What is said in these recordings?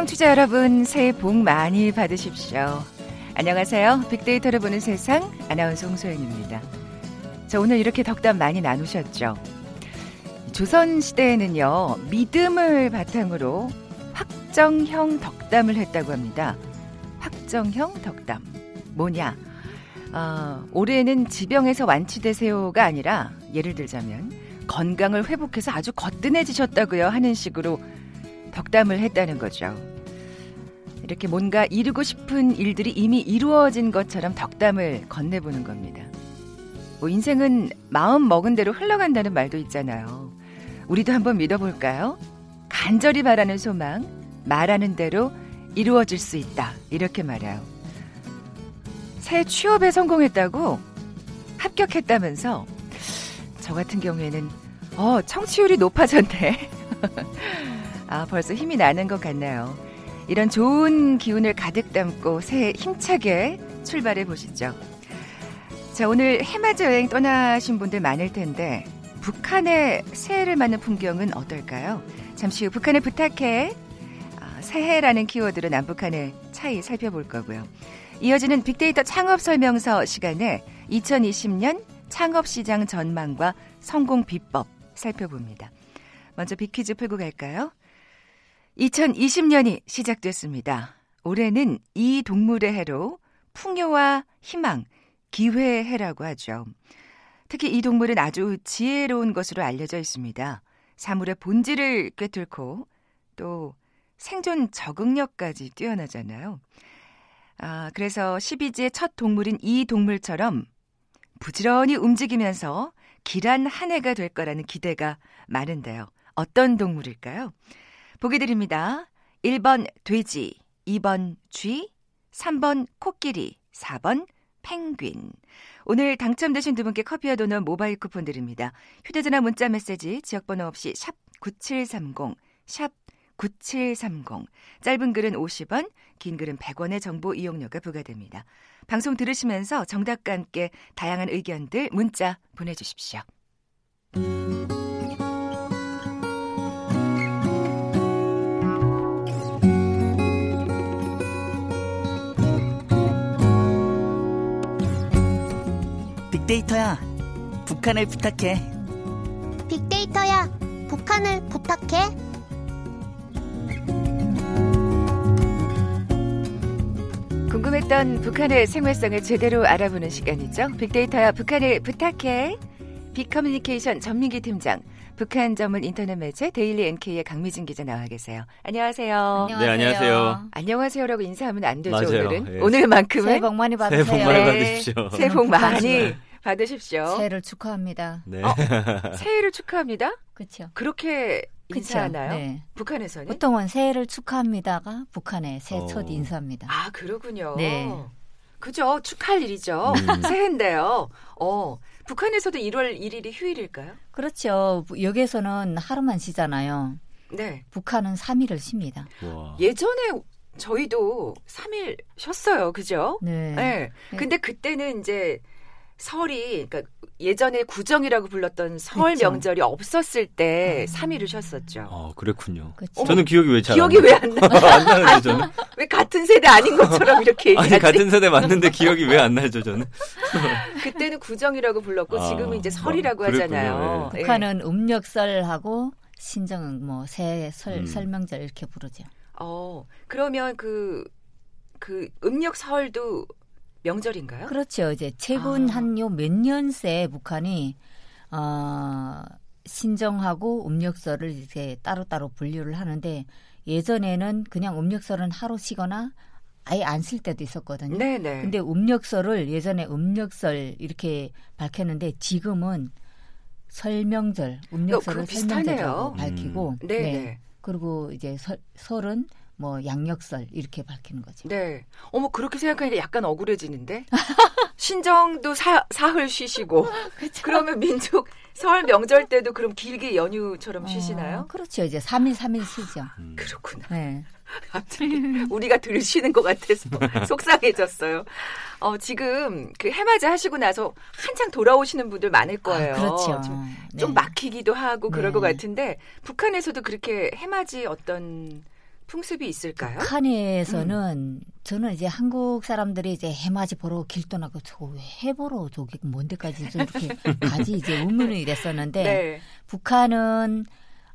청취자 여러분, 새해 복 많이 받으십시오. 안녕하세요. 빅데이터를 보는 세상 아나운서 홍소연입니다. 자, 오늘 이렇게 덕담 많이 나누셨죠? 조선 시대에는요, 믿음을 바탕으로 확정형 덕담을 했다고 합니다. 확정형 덕담. 뭐냐? 어, 올해는 지병에서 완치되세요가 아니라 예를 들자면 건강을 회복해서 아주 거뜬해지셨다고요 하는 식으로 덕담을 했다는 거죠. 이렇게 뭔가 이루고 싶은 일들이 이미 이루어진 것처럼 덕담을 건네보는 겁니다. 뭐 인생은 마음 먹은 대로 흘러간다는 말도 있잖아요. 우리도 한번 믿어볼까요? 간절히 바라는 소망, 말하는 대로 이루어질 수 있다. 이렇게 말해요. 새 취업에 성공했다고 합격했다면서 저 같은 경우에는 어, 청취율이 높아졌네. 아, 벌써 힘이 나는 것 같나요? 이런 좋은 기운을 가득 담고 새해 힘차게 출발해 보시죠. 자, 오늘 해맞이 여행 떠나신 분들 많을 텐데 북한의 새해를 맞는 풍경은 어떨까요? 잠시 후 북한에 부탁해 아, 새해라는 키워드로 남북한의 차이 살펴볼 거고요. 이어지는 빅데이터 창업 설명서 시간에 2020년 창업 시장 전망과 성공 비법 살펴봅니다. 먼저 빅퀴즈 풀고 갈까요? 2020년이 시작됐습니다. 올해는 이 동물의 해로 풍요와 희망, 기회의 해라고 하죠. 특히 이 동물은 아주 지혜로운 것으로 알려져 있습니다. 사물의 본질을 꿰뚫고 또 생존 적응력까지 뛰어나잖아요. 아, 그래서 12지의 첫 동물인 이 동물처럼 부지런히 움직이면서 길한 한 해가 될 거라는 기대가 많은데요. 어떤 동물일까요? 보기 드립니다. 1번 돼지, 2번 쥐, 3번 코끼리, 4번 펭귄. 오늘 당첨되신 두 분께 커피와 도넛 모바일 쿠폰 드립니다. 휴대전화 문자 메시지 지역번호 없이 샵 9730, 샵 9730. 짧은 글은 50원, 긴 글은 100원의 정보 이용료가 부과됩니다. 방송 들으시면서 정답과 함께 다양한 의견들 문자 보내주십시오. 빅데이터야, 북한을 부탁해. 빅데이터야, 북한을 부탁해. 궁금했던 북한의 생활상을 제대로 알아보는 시간이죠. 빅데이터야 북한을 부탁해. 빅커뮤니케이션 전민기 팀장, 북한 전문 인터넷 매체 데일리 NK의 강미진 기자 나와 계세요. 안녕하세요. 네, 안녕하세요. 안녕하세요라고 인사하면 안 되죠, 맞아요. 오늘은. 예. 오늘만큼은 새해 복 많이 받으세요. 새해 복 많이 네. 받으십시오. 새해 복 많이 받으십시오. 새해를 축하합니다. 네. 어? 새해를 축하합니다. 그렇죠. 그렇게 인사하나요? 네. 북한에서는? 보통은 새해를 축하합니다가 북한의 새해 어. 첫 인사입니다. 아, 그러군요. 네. 그죠. 축하할 일이죠. 음. 새해인데요. 어, 북한에서도 1월 1일이 휴일일까요? 그렇죠. 여기에서는 하루만 쉬잖아요. 네. 북한은 3일을 쉽니다. 와. 예전에 저희도 3일 쉬었어요. 그죠? 네. 네. 근데 그때는 이제 설이, 그러니까 예전에 구정이라고 불렀던 설 그쵸. 명절이 없었을 때 아. 3일을 쉬었었죠. 아, 그랬군요. 그렇죠. 저는 기억이 왜 잘 기억이 왜 안 나? 안 나요, 저는? 왜 같은 세대 아닌 것처럼 이렇게 얘기하지? 아니, 같은 세대 맞는데 기억이 왜 안 나죠, 저는? 그때는 구정이라고 불렀고 아, 지금은 이제 설이라고 아. 하잖아요. 예. 북한은 음력설하고 신정은 뭐 새해 설 음. 설명절 이렇게 부르죠. 어, 그러면 그, 그 음력 설도 명절인가요? 그렇죠. 이제 최근 아. 한요 몇 년 새 북한이 어 신정하고 음력설을 이렇게 따로따로 분류를 하는데 예전에는 그냥 음력설은 하루 쉬거나 아예 안 쓸 때도 있었거든요. 네네. 근데 음력설을 예전에 음력설 이렇게 밝혔는데 지금은 설명절, 음력설을 어. 설명절이라고 음. 밝히고 네네. 그리고 이제 설, 설은 뭐 양력설 이렇게 밝히는 거죠. 네. 어머, 그렇게 생각하니까 약간 억울해지는데? 신정도 사, 사흘 쉬시고. 그러면 민족 설 명절 때도 그럼 길게 연휴처럼 쉬시나요? 어, 그렇죠. 이제 3일 3일 쉬죠. 음. 그렇구나. 네. 갑자기 우리가 들 쉬는 것 같아서 속상해졌어요. 어, 지금 그 해맞이 하시고 나서 한창 돌아오시는 분들 많을 거예요. 아, 그렇죠. 좀, 네. 좀 막히기도 하고 그럴 네. 것 같은데 북한에서도 그렇게 해맞이 어떤 풍습이 있을까요? 북한에서는 저는 이제 한국 사람들이 이제 해맞이 보러 길 떠나고 저거 왜 해보러 저기 먼 데까지 저렇게 가지 이제 의문이 됐었는데 네. 북한은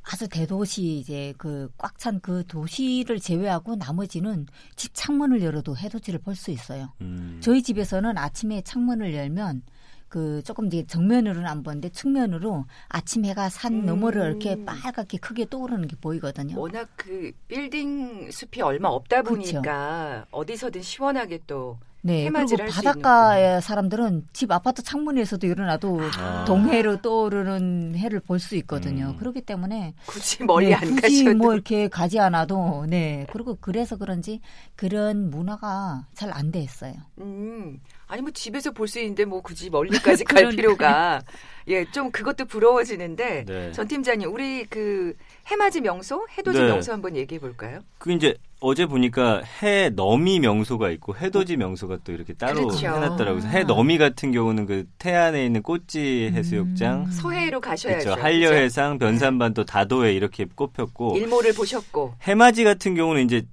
아주 대도시 이제 그 꽉 찬 그 도시를 제외하고 나머지는 집 창문을 열어도 해돋이를 볼 수 있어요. 음. 저희 집에서는 아침에 창문을 열면 그 조금 이제 정면으로는 안 보는데 측면으로 아침 해가 산 음. 너머를 이렇게 빨갛게 크게 떠오르는 게 보이거든요. 워낙 그 빌딩 숲이 얼마 없다 그쵸. 보니까 어디서든 시원하게 또 네, 그리고 바닷가의 사람들은 집 아파트 창문에서도 일어나도 아. 동해로 떠오르는 해를 볼 수 있거든요. 음. 그렇기 때문에 굳이 멀리 네, 안 굳이 가셔도 뭐 이렇게 가지 않아도 네 그리고 그래서 그런지 그런 문화가 잘 안 돼 있어요. 음. 아니 뭐 집에서 볼 수 있는데 뭐 굳이 멀리까지 갈. 필요가 예, 좀 그것도 부러워지는데 네. 전 팀장님 우리 그 해맞이 명소, 해돋이 네. 명소 한번 얘기해 볼까요? 그 이제 어제 보니까 해 너미 명소가 있고 해돋이 명소가 또 이렇게 따로 그렇죠. 해놨더라고요. 해 너미 같은 경우는 그 태안에 있는 꽃지 해수욕장, 음. 서해로 가셔야죠. 그렇죠. 한려해상, 변산반 또 다도해 이렇게 꼽혔고 일모를 보셨고 해맞이 같은 경우는 이제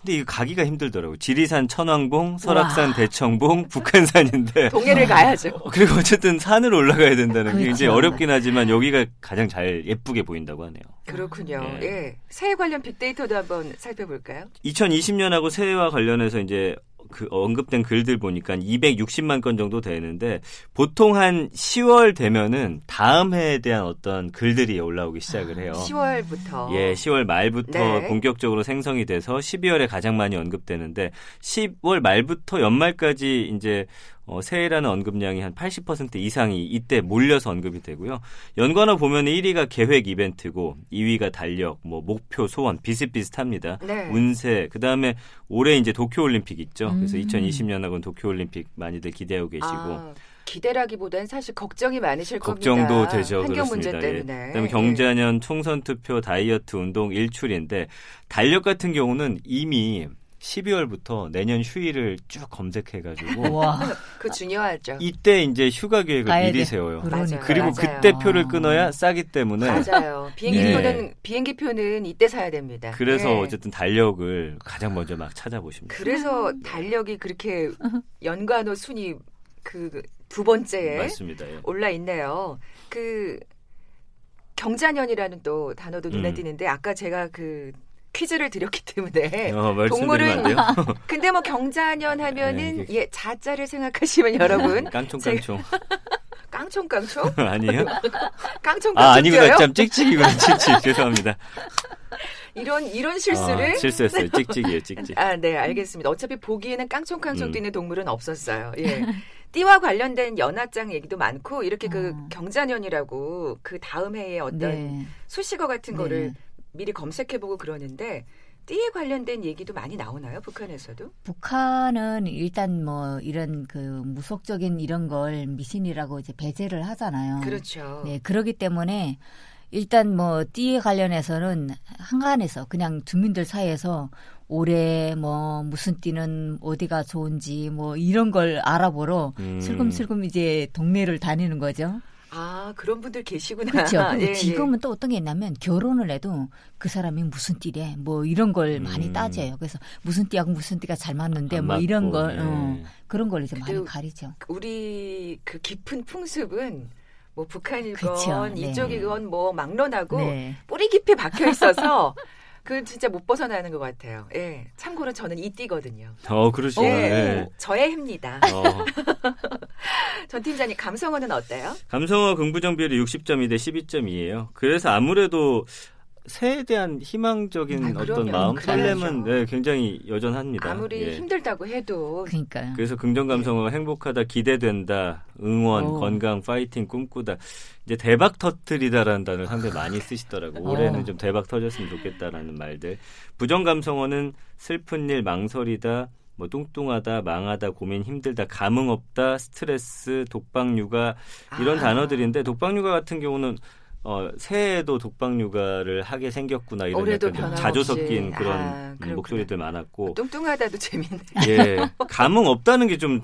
근데 이거 가기가 힘들더라고요. 지리산 천왕봉, 설악산 와. 대청봉, 북한산인데 동해를 가야죠. 그리고 어쨌든 산을 올라가야 된다는 게 이제 그렇죠. 어렵긴 하지만 여기가 가장 잘 예쁘게 보인다고 하네요. 그렇군요. 네. 예. 새해 관련 빅데이터도 한번 살펴볼까요? 2020년하고 새해와 관련해서 이제 그 언급된 글들 보니까 260만 건 정도 되는데 보통 한 10월 되면은 다음 해에 대한 어떤 글들이 올라오기 시작을 해요. 10월부터. 예, 10월 말부터 네. 본격적으로 생성이 돼서 12월에 가장 많이 언급되는데 10월 말부터 연말까지 이제 어, 새해라는 언급량이 한 80% 이상이 이때 몰려서 언급이 되고요. 연관어 보면 1위가 계획 이벤트고 2위가 달력, 뭐 목표, 소원 비슷비슷합니다. 네. 운세, 그 다음에 올해 이제 도쿄 올림픽 있죠. 그래서 음. 2020년하고는 도쿄 올림픽 많이들 기대하고 계시고 아, 기대라기보다는 사실 걱정이 많으실 걱정도 겁니다. 되죠. 환경 그렇습니다. 문제 예. 때문에. 그다음에 경자년 총선 투표 다이어트 운동 일출인데 달력 같은 경우는 이미 12월부터 내년 휴일을 쭉 검색해가지고 와 예. 그 중요하죠. 이때 이제 휴가 계획을 미리 돼. 세워요. 그러니까. 그리고 맞아요. 그때 표를 끊어야 싸기 때문에 맞아요. 비행기 네. 표는 비행기 표는 이때 사야 됩니다. 그래서 예. 어쨌든 달력을 가장 먼저 막 찾아보십니다. 그래서 달력이 그렇게 연관어 순위 그 두 번째에 맞습니다. 예. 올라 있네요. 그 경자년이라는 또 단어도 눈에 음. 띄는데 아까 제가 그 퀴즈를 드렸기 때문에 어, 동물은 안 돼요? 근데 뭐 경자년 하면은 네, 이게- 예 자자를 생각하시면 여러분 깡총깡총 깡총깡총 아니에요? 깡총깡총 아 아니구나? 참 찍찍이구나 찍찍 죄송합니다. 이런 이런 실수를 아, 실수했어요. 찍찍이에요 찍찍. 아, 네, 알겠습니다. 어차피 보기에는 깡총깡총 음. 뛰는 동물은 없었어요. 예. 띠와 관련된 연하장 얘기도 많고 이렇게 그 어. 경자년이라고 그 다음 해에 어떤 네. 수식어 같은 거를 네. 미리 검색해보고 그러는데 띠에 관련된 얘기도 많이 나오나요? 북한에서도? 북한은 일단 뭐 이런 그 무속적인 이런 걸 미신이라고 이제 배제를 하잖아요. 그렇죠. 네, 그러기 때문에 일단 뭐 띠에 관련해서는 한간에서 그냥 주민들 사이에서 올해 뭐 무슨 띠는 어디가 좋은지 뭐 이런 걸 알아보러 음. 슬금슬금 이제 동네를 다니는 거죠. 아, 그런 분들 계시구나. 그렇죠. 그리고 예, 예. 지금은 또 어떤 게 있냐면 결혼을 해도 그 사람이 무슨 띠래 뭐 이런 걸 많이 음. 따져요. 그래서 무슨 띠하고 무슨 띠가 잘 맞는데 안뭐 이런 맞고, 걸 네. 어, 그런 걸 이제 많이 가리죠. 우리 그 깊은 풍습은 뭐 북한이건 그렇죠. 네. 이쪽이건 뭐 막론하고 네. 뿌리 깊이 박혀 있어서 그 진짜 못 벗어나는 것 같아요. 예. 참고로 저는 이 띠거든요. 어 그러시죠. 예. 예. 저의 해입니다. 어. 전 팀장님 감성어는 어때요? 감성어 긍부정 비율이 60.2대 12.2예요. 그래서 아무래도 새에 대한 희망적인 아, 어떤. 마음. 설렘은 네, 굉장히 여전합니다. 아무리 예. 힘들다고 해도 그러니까요. 그래서 긍정 감성어가 행복하다, 기대된다, 응원, 오. 건강, 파이팅, 꿈꾸다. 이제 대박 터트리다라는 단어를 상당히 많이 쓰시더라고. 어. 올해는 좀 대박 터졌으면 좋겠다라는 말들. 부정 감성어는 슬픈 일, 망설이다, 뭐 뚱뚱하다, 망하다, 고민 힘들다, 감흥 없다, 스트레스, 독박 육아 이런 아. 단어들인데 독박 육아 같은 경우는 어, 새해에도 독방 육아를 하게 생겼구나 이런 약간 좀. 자조 섞인 그런 아, 음, 그렇구나. 목소리들 많았고 뚱뚱하다도 재밌네. 예 감흥 없다는 게 좀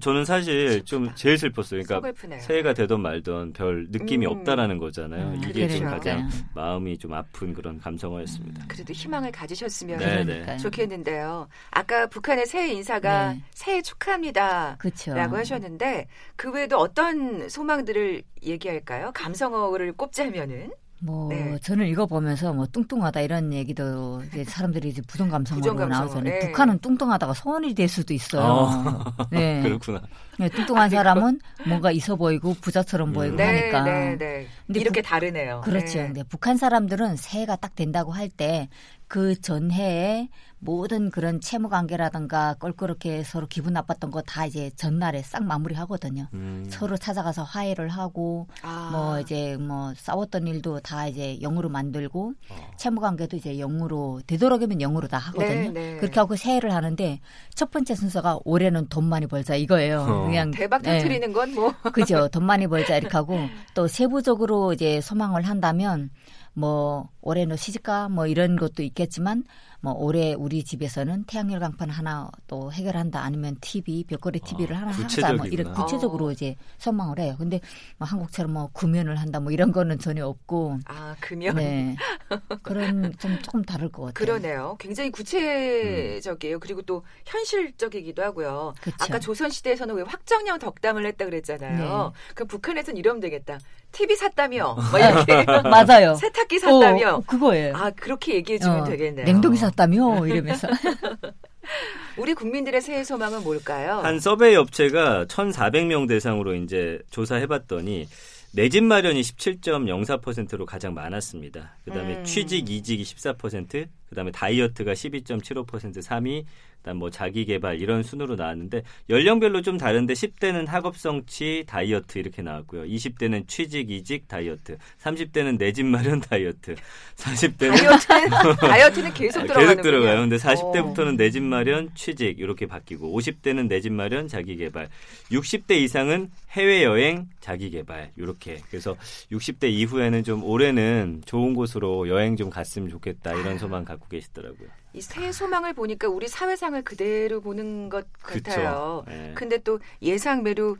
저는 사실 좀 제일 슬펐어요. 그러니까 서글프네요. 새해가 되던 말던 별 느낌이 음. 없다라는 거잖아요. 음, 이게 좀 그렇죠. 가장 마음이 좀 아픈 그런 감성어였습니다. 그래도 희망을 가지셨으면 네, 네. 좋겠는데요. 아까 북한의 새해 인사가 네. 새해 축하합니다. 그렇죠. 라고 하셨는데 그 외에도 어떤 소망들을 얘기할까요? 감성어를 꼽자 면은 뭐 네. 저는 이거 보면서 뭐 뚱뚱하다 이런 얘기도 이제 사람들이 이제 부정 감성으로 나오잖아요. 네. 북한은 뚱뚱하다가 소원이 될 수도 있어요. 어. 네. 그렇구나. 네, 뚱뚱한 사람은 뭔가 있어 보이고 부자처럼 보이고 음. 네, 하니까. 네, 네. 근데 이렇게 다르네요. 그렇죠. 네. 근데 북한 사람들은 새해가 딱 된다고 할 때 그 전해에 모든 그런 채무 관계라든가 껄끄럽게 서로 기분 나빴던 거 다 이제 전날에 싹 마무리하거든요. 음. 서로 찾아가서 화해를 하고 아, 뭐 이제 뭐 싸웠던 일도 다 이제 영으로 만들고 어. 채무 관계도 이제 영으로 되도록이면 영으로 다 하거든요. 네, 네. 그렇게 하고 새해를 하는데 첫 번째 순서가 올해는 돈 많이 벌자 이거예요. 어. 그냥 대박 네. 터트리는 건 뭐. 그죠. 돈 많이 벌자 이렇게 하고 또 세부적으로 이제 소망을 한다면 뭐 올해는 시집가 뭐 이런 것도 있겠지만 뭐 올해 우리 집에서는 태양열 강판 하나 또 해결한다 아니면 TV 벽걸이 TV를 하나 하자 뭐 구체적이구나. 이런 구체적으로 어. 이제 소망을 해요. 근데 뭐 한국처럼 뭐 구면을 한다 뭐 이런 거는 전혀 없고 아, 금연. 네 그런 좀 조금 다를 것 같아요. 그러네요. 굉장히 구체적이에요. 그리고 또 현실적이기도 하고요. 그쵸. 아까 조선 시대에서는 왜 확정형 덕담을 했다 그랬잖아요. 그럼 북한에서는 이러면 되겠다. TV 샀다며, 뭐 이렇게 맞아요. 세탁기 샀다며. 어, 그거예요. 아 그렇게 얘기해 주면 어, 되겠네요. 냉동기 샀다며 이러면서 우리 국민들의 새해 소망은 뭘까요? 한 서베이 업체가 1,400명 대상으로 이제 조사해봤더니 내 집 마련이 17.04%로 가장 많았습니다. 그다음에 음. 취직 이직이 14%, 그다음에 다이어트가 12.75% 3위, 그다음 뭐 자기 개발 이런 순으로 나왔는데 연령별로 좀 다른데 10대는 학업 성취 다이어트 이렇게 나왔고요. 20대는 취직 이직 다이어트, 30대는 내 집 마련 다이어트, 40대는 다이어트는 다이어트는 계속 들어가는 계속 들어가요. 근데 40대부터는 내 집 마련, 취직 이렇게 바뀌고 50대는 내 집 마련, 자기 개발. 60대 이상은 해외 여행, 자기 개발 이렇게. 그래서 60대 이후에는 좀 올해는 좋은 곳으로 여행 좀 갔으면 좋겠다 이런 소망 갖고 계시더라고요. 이 새해 소망을 보니까 우리 사회상을 그대로 보는 것 같아요. 그쵸. 예. 근데 또 예상 매로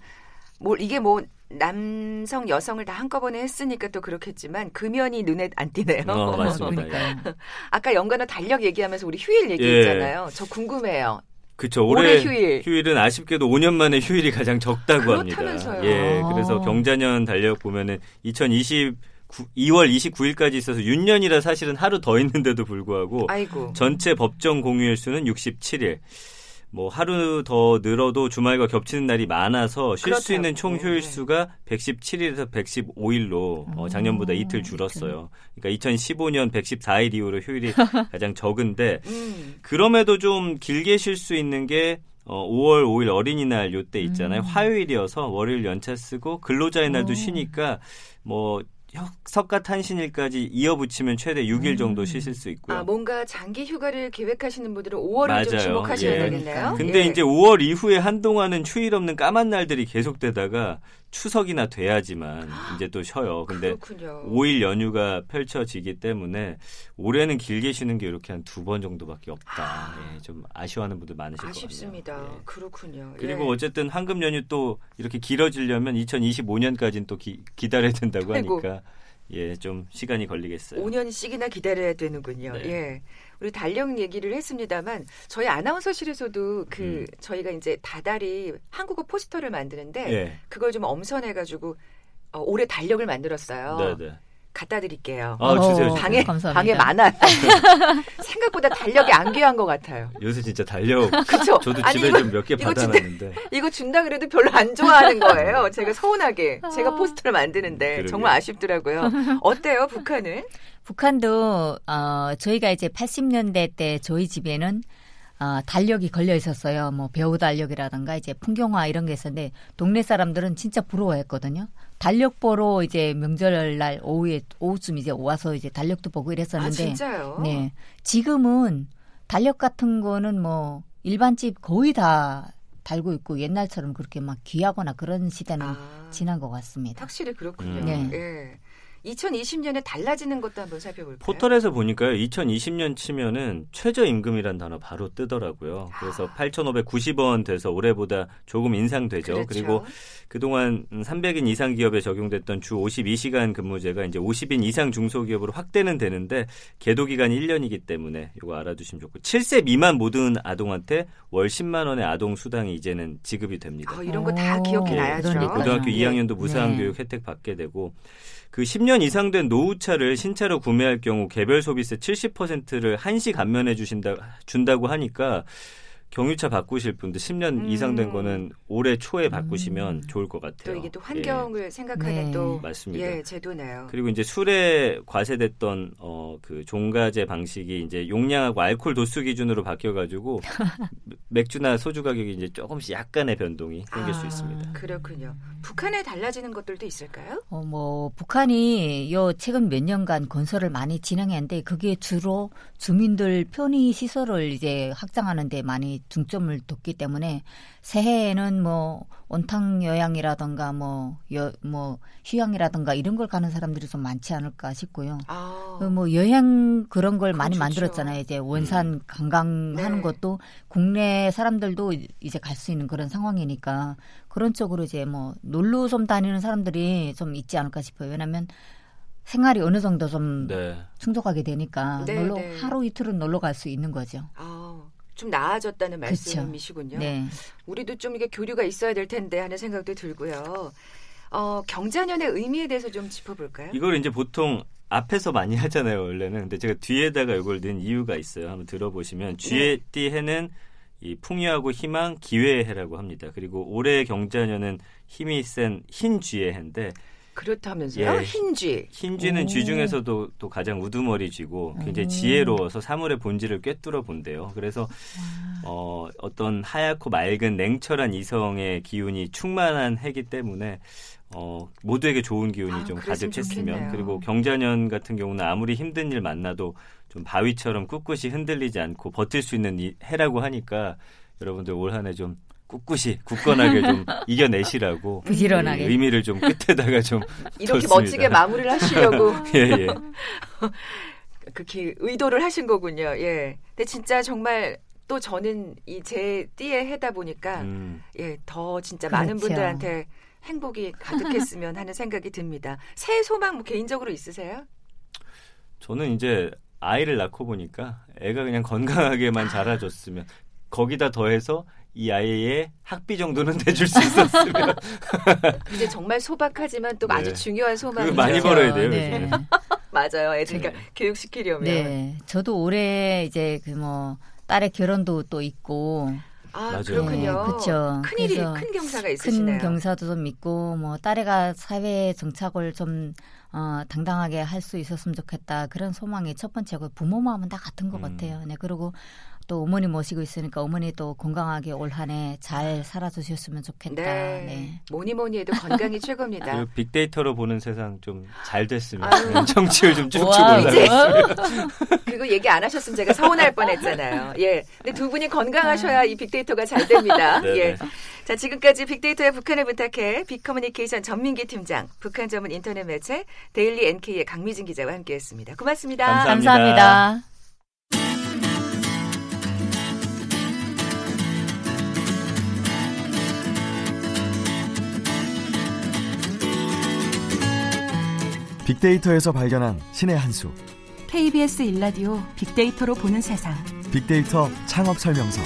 뭐 이게 뭐 남성 여성을 다 한꺼번에 했으니까 또 그렇겠지만 금연이 눈에 안 띄네요. 어, 맞습니다. 그러니까요. 아까 연관어 달력 얘기하면서 우리 휴일 예. 얘기했잖아요. 저 궁금해요. 그쵸. 올해 올해, 휴일. 은 아쉽게도 5년 만에 휴일이 가장 적다고 합니다. 그렇다면서요. 예. 그래서 아. 경자년 달력 보면은 2020 2월 29일까지 있어서 6년이라 사실은 하루 더 있는데도 불구하고 아이고. 전체 법정 공휴일 수는 67일. 뭐 하루 더 늘어도 주말과 겹치는 날이 많아서 쉴 수. 있는 총 휴일 네. 수가 117일에서 115일로 어, 작년보다 오, 이틀 줄었어요. 그러니까 2015년 114일 이후로 휴일이 가장 적은데 음. 그럼에도 좀 길게 쉴 수 있는 게 어, 5월 5일 어린이날 요때 있잖아요. 음. 화요일이어서 월요일 연차 쓰고 근로자의 날도 오. 쉬니까 뭐 혁- 석가 탄신일까지 이어붙이면 최대 6일 정도 음. 쉬실 수 있고요. 아, 뭔가 장기 휴가를 계획하시는 분들은 5월을 좀 맞아요. 주목하셔야 예. 되겠네요. 근데 예. 이제 5월 이후에 한동안은 휴일 없는 까만 날들이 계속되다가 추석이나 돼야지만 이제 또 쉬어요. 근데 그렇군요. 5일 연휴가 펼쳐지기 때문에 올해는 길게 쉬는 게 이렇게 한 두 번 정도밖에 없다. 예, 좀 아쉬워하는 분들 많으실 아쉽습니다. 것. 예. 그렇군요. 그리고 예. 어쨌든 황금 연휴 또 이렇게 길어지려면 2025년까지는 또 기, 기다려야 된다고 아이고. 하니까 예, 좀 시간이 걸리겠어요. 5년씩이나 기다려야 되는군요. 네. 예. 우리 달력 얘기를 했습니다만 저희 아나운서실에서도 그 음. 저희가 이제 다달이 한국어 포스터를 만드는데 예. 그걸 좀 엄선해 가지고 어, 올해 달력을 만들었어요. 네, 네. 갖다 드릴게요. 아, 주세요. 어, 방에 감사합니다. 방에 많아요. 생각보다 달력이 안 귀한 것 같아요. 요새 진짜 달력 그렇죠? 저도 아니, 집에 이거- 좀몇개 이거 진짜- 받아놨는데 이거 준다 그래도 별로 안 좋아하는 거예요. 제가 서운하게 제가 포스터를 만드는데 그러게요. 정말 아쉽더라고요. 어때요, 북한은? 북한도 어 저희가 이제 80년대 때 저희 집에는 어, 달력이 걸려 있었어요. 뭐 배우 달력이라든가 이제 풍경화 이런 게 있었는데 동네 사람들은 진짜 부러워했거든요. 달력 보러 이제 명절날 오후에 오후쯤 이제 와서 이제 달력도 보고 아, 이랬었는데 진짜요? 네. 지금은 달력 같은 거는 뭐 일반집 거의 다 달고 있고 옛날처럼 그렇게 막 귀하거나 그런 시대는 아, 지난 것 같습니다. 확실히 그렇군요. 음. 네. 예. 2020년에 달라지는 것도 한번 살펴볼까요? 포털에서 보니까요. 2020년 치면은 최저임금이란 단어 바로 뜨더라고요. 그래서 아. 8,590원 돼서 올해보다 조금 인상되죠. 그렇죠. 그리고 그동안 300인 이상 기업에 적용됐던 주 52시간 근무제가 이제 50인 이상 중소기업으로 확대는 되는데 계도 기간이 1년이기 때문에 이거 알아두시면 좋고 7세 미만 모든 아동한테 월 10만 원의 아동 수당이 이제는 지급이 됩니다. 아, 이런 거다 오, 기억해 예, 놔야죠. 그러니까요. 고등학교 네. 2학년도 무상한 네. 교육 혜택 받게 되고 그 10년 이상 된 노후차를 신차로 구매할 경우 개별 소비세 70%를 한시 감면해 주신다 준다고 하니까 경유차 바꾸실 분들 10년 음. 이상 된 거는 올해 초에 바꾸시면 좋을 것 같아요. 또 이게 또 환경을 생각하는 네. 또 맞습니다. 예, 제도네요. 그리고 이제 술에 과세됐던 어 그 종가제 방식이 이제 용량하고 알코올 도수 기준으로 바뀌어 가지고 맥주나 소주 가격이 이제 조금씩 약간의 변동이 생길 아. 수 있습니다. 그렇군요. 북한에 달라지는 것들도 있을까요? 어, 뭐, 북한이 요 최근 몇 년간 건설을 많이 진행했는데 그게 주로 주민들 편의 시설을 이제 확장하는데 많이 중점을 뒀기 때문에 새해에는 뭐 온탕 여양이라든가 뭐, 여, 뭐, 휴양이라든가 이런 걸 가는 사람들이 좀 많지 않을까 싶고요. 아, 그뭐 여행 그런 걸 많이 좋죠. 만들었잖아요. 이제 원산 관광하는 네. 것도 국내 사람들도 이제 갈 수 있는 그런 상황이니까 그런 쪽으로 이제 뭐 놀러 좀 다니는 사람들이 좀 있지 않을까 싶어요. 왜냐하면 생활이 어느 정도 좀 네. 충족하게 되니까 네, 놀러 네. 하루 이틀은 놀러 갈 수 있는 거죠. 아, 좀 나아졌다는. 말씀이시군요. 네. 우리도 좀 이게 교류가 있어야 될 텐데 하는 생각도 들고요. 어, 경자년의 의미에 대해서 좀 짚어볼까요? 이걸 이제 보통 앞에서 많이 하잖아요, 원래는. 근데 제가 뒤에다가 이걸 넣은 이유가 있어요. 한번 들어보시면 쥐띠 해는 이 풍요하고 희망, 기회의 해라고 합니다. 그리고 올해 경자년은 힘이 센 흰 쥐의 해인데 그렇다면서요? 예. 흰쥐. 흰 쥐는 오. 쥐 중에서도 또 가장 우두머리 쥐고 굉장히 오. 지혜로워서 사물의 본질을 꿰뚫어 본대요. 그래서 어, 어떤 하얗고 맑은 냉철한 이성의 기운이 충만한 해기 때문에 어, 모두에게 좋은 기운이 아, 좀 가득했으면 좋겠네요. 그리고 경자년 같은 경우는 아무리 힘든 일 만나도 좀 바위처럼 꿋꿋이 흔들리지 않고 버틸 수 있는 이 해라고 하니까 여러분들 올 한해 좀 꿋꿋이 굳건하게 좀 이겨내시라고 부지런하게. 예, 의미를 좀 끝에다가 좀 이렇게 좋습니다. 멋지게 마무리를 하시려고 예, 예. 그렇게 의도를 하신 거군요. 예. 근데 진짜 정말 또 저는 이 제 띠에 해다 보니까 음. 예, 더 진짜 많은 그렇죠. 분들한테 행복이 가득했으면 하는 생각이 듭니다. 새해 소망 뭐 개인적으로 있으세요? 저는 이제 아이를 낳고 보니까 애가 그냥 건강하게만 자라줬으면 거기다 더해서 이 아이의 학비 정도는 내줄 수 있었으면 이제 정말 소박하지만 또 네. 아주 중요한 소망이죠. 그거 많이 벌어야 돼요, 네. 맞아요. 애들 네. 교육시키려면. 네. 저도 올해 이제 그 뭐 딸의 결혼도 또 있고 아, 맞아요. 그렇군요. 네, 그쵸. 큰일이 그래서 큰 경사가 큰 있으시네요. 경사도 좀 있고 뭐 딸애가 사회 정착을 좀 어, 당당하게 할 수 있었으면 좋겠다 그런 소망이 첫 번째고 부모 마음은 다 같은 것 음. 같아요. 네 그리고 또 어머니 모시고 있으니까 어머니 또 건강하게 올 한 해 잘 살아주셨으면 좋겠다. 네. 네. 뭐니 뭐니 해도 건강이 최고입니다. 그 빅데이터로 보는 세상 좀 잘 됐으면. 청취율 좀 쭉쭉 와, 올라가. 그거 얘기 안 하셨으면 제가 서운할 뻔했잖아요. 예. 근데 두 분이 건강하셔야 이 빅데이터가 잘 됩니다. 네, 예. 네. 자, 지금까지 빅데이터야 북한을 부탁해 빅커뮤니케이션 전민기 팀장, 북한 전문 인터넷 매체 데일리 NK의 강미진 기자와 함께했습니다. 고맙습니다. 감사합니다. 감사합니다. 빅데이터에서 발견한 신의 한 수. KBS 일라디오 빅데이터로 보는 세상. 빅데이터 창업 설명서.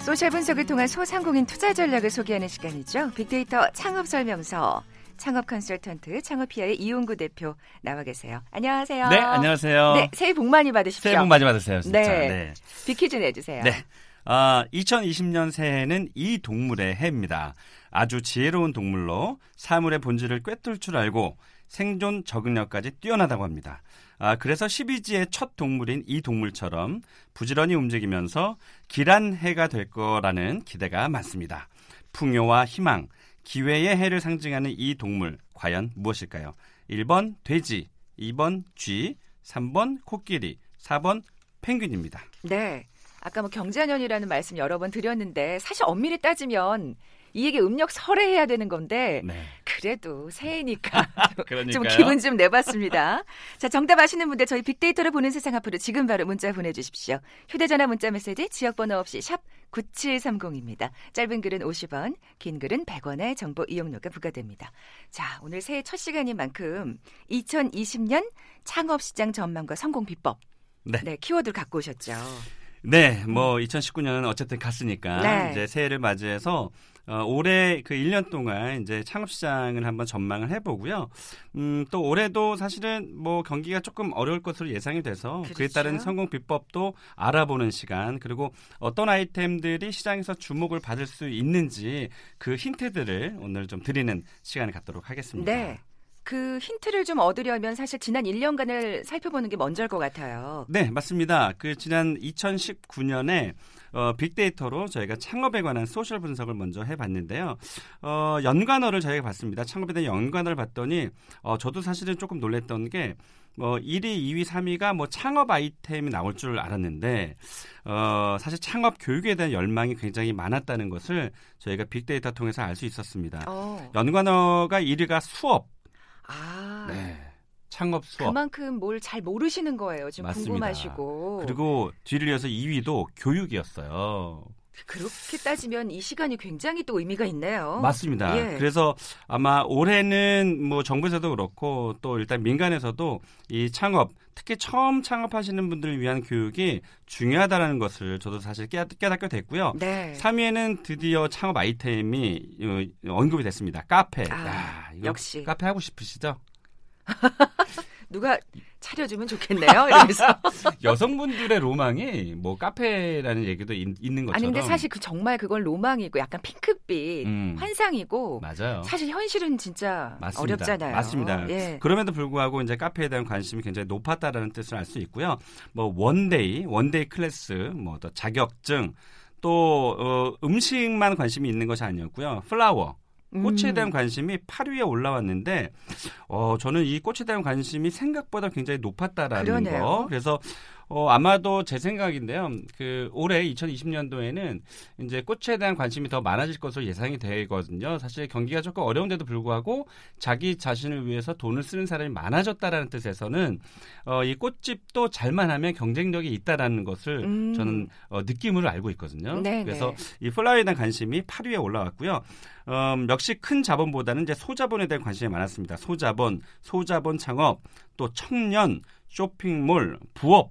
소셜 분석을 통한 소상공인 투자 전략을 소개하는 시간이죠. 빅데이터 창업 설명서. 창업 컨설턴트 창업피아의 이용구 대표 나와 계세요. 안녕하세요. 네, 안녕하세요. 네, 새해 복 많이 받으십시오. 새해 복 많이 받으세요. 진짜. 네. 네. 빅퀴즈 내주세요. 네. 아, 2020년 새해는 이 동물의 해입니다. 아주 지혜로운 동물로 사물의 본질을 꿰뚫 줄 알고 생존 적응력까지 뛰어나다고 합니다. 아, 그래서 12지의 첫 동물인 이 동물처럼 부지런히 움직이면서 길한 해가 될 거라는 기대가 많습니다. 풍요와 희망, 기회의 해를 상징하는 이 동물 과연 무엇일까요? 1번 돼지, 2번 쥐, 3번 코끼리, 4번 펭귄입니다. 네. 아까 뭐 경자년이라는 말씀 여러 번 드렸는데 사실 엄밀히 따지면 이에게 음력 설에 해야 되는 건데 네. 그래도 새해니까 좀, 기분 좀 내봤습니다. 자, 정답 아시는 분들 저희 빅데이터를 보는 세상 앞으로 지금 바로 문자 보내주십시오. 휴대전화 문자 메시지 지역번호 없이 샵 9730입니다. 짧은 글은 50원, 긴 글은 100원의 정보 이용료가 부과됩니다. 자, 오늘 새해 첫 시간인 만큼 2020년 창업시장 전망과 성공 비법. 네. 키워드를 갖고 오셨죠. 네, 뭐 2019년은 어쨌든 갔으니까 네. 이제 새해를 맞이해서 어, 올해 그 1년 동안 이제 창업 시장을 한번 전망을 해보고요. 음, 또 올해도 사실은 뭐 경기가 조금 어려울 것으로 예상이 돼서 그에 그렇죠. 따른 성공 비법도 알아보는 시간 그리고 어떤 아이템들이 시장에서 주목을 받을 수 있는지 그 힌트들을 오늘 좀 드리는 시간을 갖도록 하겠습니다. 네. 그 힌트를 좀 얻으려면 사실 지난 1년간을 살펴보는 게 먼저일 것 같아요. 네, 맞습니다. 그 지난 2019년에 어, 빅데이터로 저희가 창업에 관한 소셜 분석을 먼저 해봤는데요. 어, 연관어를 저희가 봤습니다. 창업에 대한 연관어를 봤더니 어, 저도 사실은 조금 놀랬던 게 뭐 1위, 2위, 3위가 뭐 창업 아이템이 나올 줄 알았는데 어, 사실 창업 교육에 대한 열망이 굉장히 많았다는 것을 저희가 빅데이터 통해서 알 수 있었습니다. 어. 연관어가 1위가 수업, 아. 네, 창업 수업. 그만큼 뭘 잘 모르시는 거예요. 지금 맞습니다. 궁금하시고. 그리고 뒤를 이어서 2위도 교육이었어요. 그렇게 따지면 이 시간이 굉장히 또 의미가 있네요. 맞습니다. 예. 그래서 아마 올해는 뭐 정부에서도 그렇고 또 일단 민간에서도 이 창업 특히 처음 창업하시는 분들을 위한 교육이 중요하다는 것을 저도 사실 깨- 깨닫게 됐고요. 네. 3위에는 드디어 창업 아이템이 어, 언급이 됐습니다. 카페. 아, 야, 역시. 카페 하고 싶으시죠? 누가 차려주면 좋겠네요. 이러면서. 여성분들의 로망이 뭐 카페라는 얘기도 있, 는 것처럼. 아니 근데 사실 그 정말 그건 로망이고 약간 핑크빛 음. 환상이고 맞아요. 사실 현실은 진짜 맞습니다. 어렵잖아요. 맞습니다. 예. 그럼에도 불구하고 이제 카페에 대한 관심이 굉장히 높았다라는 뜻을 알 수 있고요. 뭐 one-day, one-day class, 뭐 또 자격증, 또 어, 음식만 관심이 있는 것이 아니었고요. flower, 꽃에 음. 대한 관심이 8위에 올라왔는데, 어, 저는 이 꽃에 대한 관심이 생각보다 굉장히 높았다라는 그러네요. 거. 그래서 어, 아마도 제 생각인데요. 그 올해 2020년도에는 이제 꽃에 대한 관심이 더 많아질 것으로 예상이 되거든요. 사실 경기가 조금 어려운데도 불구하고 자기 자신을 위해서 돈을 쓰는 사람이 많아졌다라는 뜻에서는 어, 이 꽃집도 잘만 하면 경쟁력이 있다라는 것을 음. 저는 어, 느낌으로 알고 있거든요. 네, 그래서 네. 이 플라워에 대한 관심이 8위에 올라왔고요. 음, 역시 큰 자본보다는 이제 소자본에 대한 관심이 많았습니다. 소자본, 소자본 창업, 또 청년, 쇼핑몰, 부업,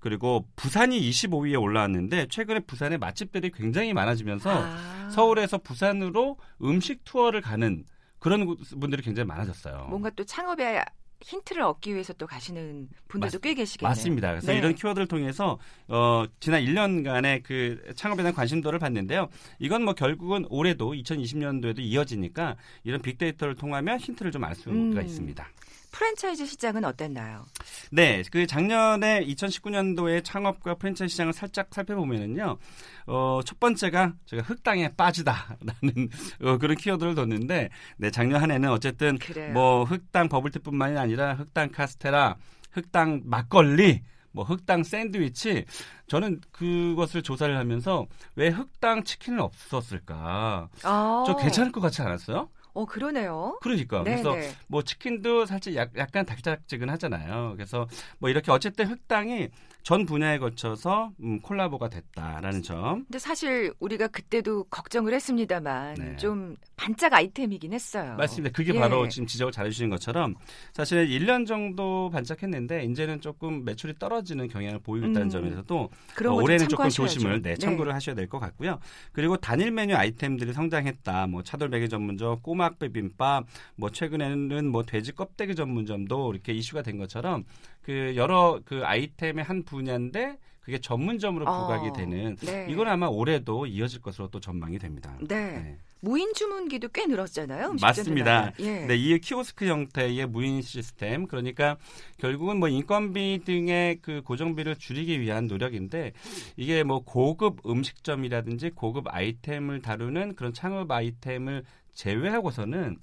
그리고 부산이 25위에 올라왔는데 최근에 부산의 맛집들이 굉장히 많아지면서 아. 서울에서 부산으로 음식 투어를 가는 그런 분들이 굉장히 많아졌어요. 뭔가 또 창업에 힌트를 얻기 위해서 또 가시는 분들도 맞- 꽤 계시겠네요. 맞습니다. 그래서 네. 이런 키워드를 통해서 어, 지난 1년간의 그 창업에 대한 관심도를 봤는데요. 이건 뭐 결국은 올해도 2020년도에도 이어지니까 이런 빅데이터를 통하면 힌트를 좀 알 수가 음. 있습니다. 프랜차이즈 시장은 어땠나요? 네, 그 작년에 2019년도에 창업과 프랜차이즈 시장을 살짝 살펴보면은요, 어, 첫 번째가 제가 흑당에 빠지다라는 어, 그런 키워드를 뒀는데, 네, 작년 한 해는 어쨌든 그래요. 뭐 흑당 버블티뿐만이 아니라 흑당 카스테라, 흑당 막걸리, 뭐 흑당 샌드위치, 저는 그것을 조사를 하면서 왜 흑당 치킨은 없었을까? 아. 좀 괜찮을 것 같지 않았어요? 어 그러네요. 그러니까 네, 그래서 네. 뭐 치킨도 살짝 약, 약간 달짝지근하잖아요. 그래서 뭐 이렇게 어쨌든 흑당이 전 분야에 거쳐서 음, 콜라보가 됐다라는 점. 근데 사실 우리가 그때도 걱정을 했습니다만 네. 좀 반짝 아이템이긴 했어요. 맞습니다. 그게 예. 바로 지금 지적을 잘해주신 것처럼 사실 1년 정도 반짝했는데 이제는 조금 매출이 떨어지는 경향을 보이고 있다는 음. 점에서도 어, 올해는 조금. 조심을 네, 네. 참고를 하셔야 될 것 같고요. 그리고 단일 메뉴 아이템들이 성장했다. 뭐 차돌베개 전문점, 꼬막 비빔밥, 뭐 최근에는 뭐 돼지 껍데기 전문점도 이렇게 이슈가 된 것처럼 그 여러 그 아이템의 한 분야인데 그게 전문점으로 어, 부각이 되는 네. 이건 아마 올해도 이어질 것으로 또 전망이 됩니다. 네. 무인 주문기도 꽤 늘었잖아요. 맞습니다. 예. 네, 이 키오스크 형태의 무인 시스템 그러니까 결국은 뭐 인건비 등의 그 고정비를 줄이기 위한 노력인데 이게 뭐 고급 음식점이라든지 고급 아이템을 다루는 그런 창업 아이템을 제외하고서는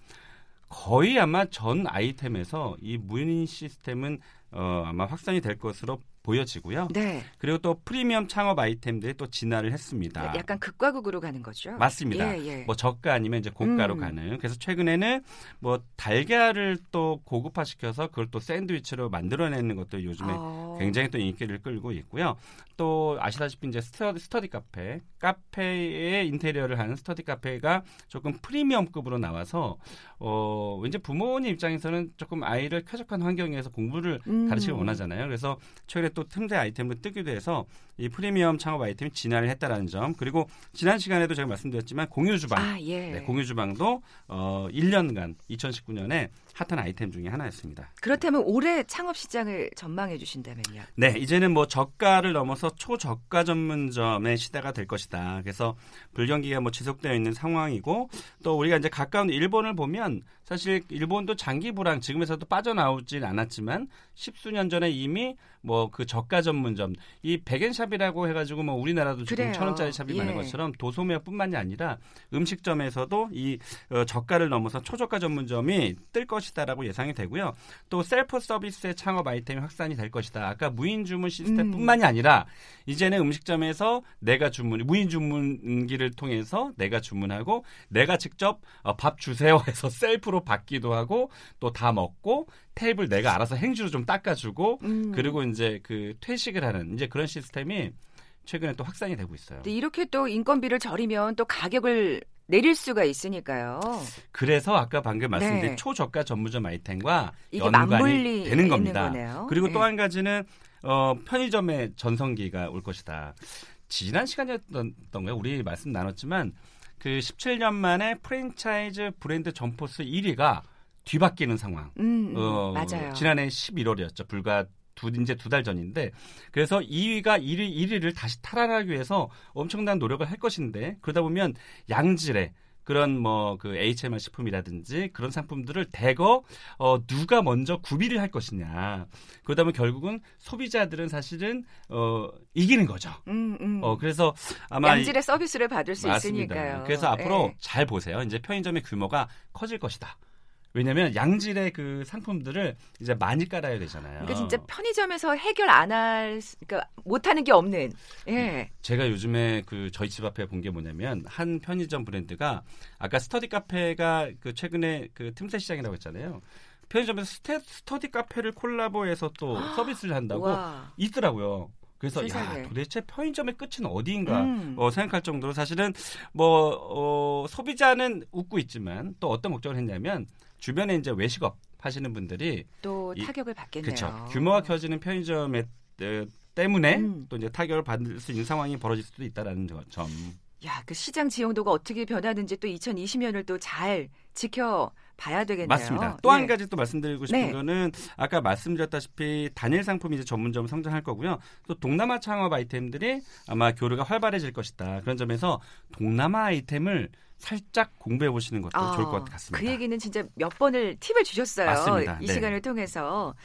거의 아마 전 아이템에서 이 무인 시스템은 어, 아마 확산이 될 것으로 보여지고요. 네. 그리고 또 프리미엄 창업 아이템들이 또 진화를 했습니다. 약간 극과 극으로 가는 거죠. 맞습니다. 예, 예. 뭐 저가 아니면 이제 고가로 음. 가는. 그래서 최근에는 뭐 달걀을 또 고급화시켜서 그걸 또 샌드위치로 만들어내는 것도 요즘에 어. 굉장히 또 인기를 끌고 있고요. 또 아시다시피 이제 스터디, 스터디 카페, 카페의 인테리어를 하는 스터디 카페가 조금 프리미엄급으로 나와서 어 왠지 부모님 입장에서는 조금 아이를 쾌적한 환경에서 공부를 음. 가르치길 원하잖아요. 그래서 최근에 또 틈새 아이템으로 뜨기도 해서 이 프리미엄 창업 아이템이 진화를 했다라는 점 그리고 지난 시간에도 제가 말씀드렸지만 공유 주방 아, 예. 네, 공유 주방도 어 1년간 2019년에 핫한 아이템 중에 하나였습니다. 그렇다면 올해 창업 시장을 전망해 주신다면요. 네, 이제는 뭐 저가를 넘어서 초저가 전문점의 시대가 될 것이다. 그래서 불경기가 뭐 지속되어 있는 상황이고 또 우리가 이제 가까운 일본을 보면 사실 일본도 장기 불황 지금에서도 빠져나오진 않았지만 십수년 전에 이미 뭐 그 저가 전문점 이 백엔샵이라고 해가지고 뭐 우리나라도 지금 그래요. 천 원짜리 샵이 예. 많은 것처럼 도소매뿐만이 아니라 음식점에서도 이 어, 저가를 넘어서 초저가 전문점이 뜰 것이다라고 예상이 되고요. 또 셀프 서비스의 창업 아이템이 확산이 될 것이다. 아까 무인 주문 시스템뿐만이 아니라 이제는 음식점에서 내가 주문 무인 주문기를 통해서 내가 주문하고 내가 직접 어, 밥 주세요 해서 셀프로 받기도 하고 또 다 먹고 테이블 내가 알아서 행주로 좀 닦아주고 음. 그리고 이제 그 퇴식을 하는 이제 그런 시스템이 최근에 또 확산이 되고 있어요. 이렇게 또 인건비를 절이면 또 가격을 내릴 수가 있으니까요. 그래서 아까 방금 말씀드린 네. 초저가 전문점 아이템과 연관이 되는 겁니다. 거네요. 그리고 또 예. 한 가지는 어, 편의점의 전성기가 올 것이다. 지난 시간이었던 건가요? 우리 말씀 나눴지만 그 17년 만에 프랜차이즈 브랜드 점포수 1위가 뒤바뀌는 상황. 음, 음, 어, 맞아요. 지난해 11월이었죠. 불과 두 이제 두 달 전인데 그래서 2위가 1위 1위를 다시 탈환하기 위해서 엄청난 노력을 할 것인데 그러다 보면 양질의 그런 뭐 그 HMR 식품이라든지 그런 상품들을 대거 어 누가 먼저 구비를 할 것이냐 그러다 보면 결국은 소비자들은 사실은 어 이기는 거죠. 음, 음. 어 그래서 아마 이- 양질의 서비스를 받을 수 맞습니다. 있으니까요. 그래서 앞으로 예. 잘 보세요. 이제 편의점의 규모가 커질 것이다. 왜냐하면 양질의 그 상품들을 이제 많이 깔아야 되잖아요. 그러니까 진짜 편의점에서 해결 안 할, 그러니까 못하는 게 없는. 예. 제가 요즘에 그 저희 집 앞에 본 게 뭐냐면 한 편의점 브랜드가 아까 스터디 카페가 그 최근에 그 틈새 시장이라고 했잖아요. 편의점에서 스테, 스터디 카페를 콜라보해서 또 서비스를 한다고 와. 있더라고요. 그래서 세상에. 야 도대체 편의점의 끝은 어디인가 음. 어, 생각할 정도로 사실은 뭐 어, 소비자는 웃고 있지만 또 어떤 목적을 했냐면 주변에 이제 외식업 하시는 분들이 또 이- 타격을 받겠네요. 그렇죠 규모가 커지는 편의점에 에, 때문에 음. 또 이제 타격을 받을 수 있는 상황이 벌어질 수도 있다라는 저- 점. 야, 그 시장 지형도가 어떻게 변하는지 또 2020년을 또 잘 지켜 봐야 되겠네요. 맞습니다. 또한 예. 가지 또 말씀드리고 싶은 네. 거는 아까 말씀드렸다시피 단일 상품이 이제 전문점 성장할 거고요. 또 동남아 창업 아이템들이 아마 교류가 활발해질 것이다. 그런 점에서 동남아 아이템을 살짝 공부해 보시는 것도 아, 좋을 것 같습니다. 그 얘기는 진짜 몇 번을 팁을 주셨어요. 맞습니다. 이 네. 시간을 통해서.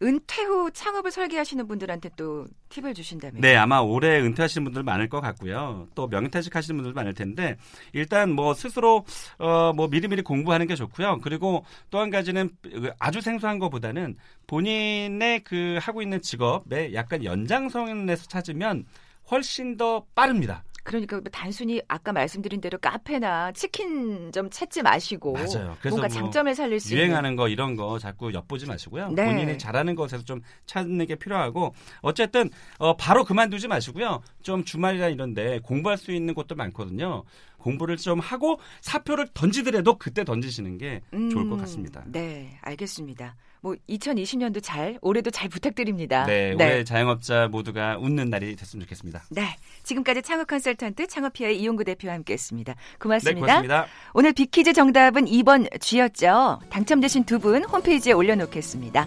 네. 은퇴 후 창업을 설계하시는 분들한테 또 팁을 주신다면. 네, 아마 올해 은퇴하시는 분들 많을 것 같고요. 또 명예퇴직 하시는 분들 많을 텐데 일단 뭐 스스로 어 뭐 미리미리 공부하는 게 좋고요. 그리고 또 한 가지는 아주 생소한 것보다는 본인의 그 하고 있는 직업의 약간 연장선에서 찾으면 훨씬 더 빠릅니다. 그러니까 뭐 단순히 아까 말씀드린 대로 카페나 치킨점 찾지 마시고 맞아요. 뭔가 뭐 장점을 살릴 수 유행하는 거 이런 거 자꾸 엿보지 마시고요. 네. 본인이 잘하는 것에서 좀 찾는 게 필요하고 어쨌든 어, 바로 그만두지 마시고요. 좀 주말이나 이런데 공부할 수 있는 곳도 많거든요. 공부를 좀 하고 사표를 던지더라도 그때 던지시는 게 있는 좋을 것 음, 같습니다. 네, 알겠습니다. 뭐 2020년도 잘 올해도 잘 부탁드립니다. 네, 올해 자영업자 모두가 웃는 날이 됐으면 좋겠습니다. 네. 지금까지 창업 컨설턴트 창업피아의 이용구 대표와 함께했습니다. 고맙습니다. 네, 고맙습니다. 오늘 비키즈 정답은 2번 G였죠. 당첨되신 두 분 홈페이지에 올려놓겠습니다.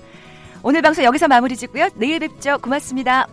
오늘 방송 여기서 마무리 짓고요. 내일 뵙죠. 고맙습니다.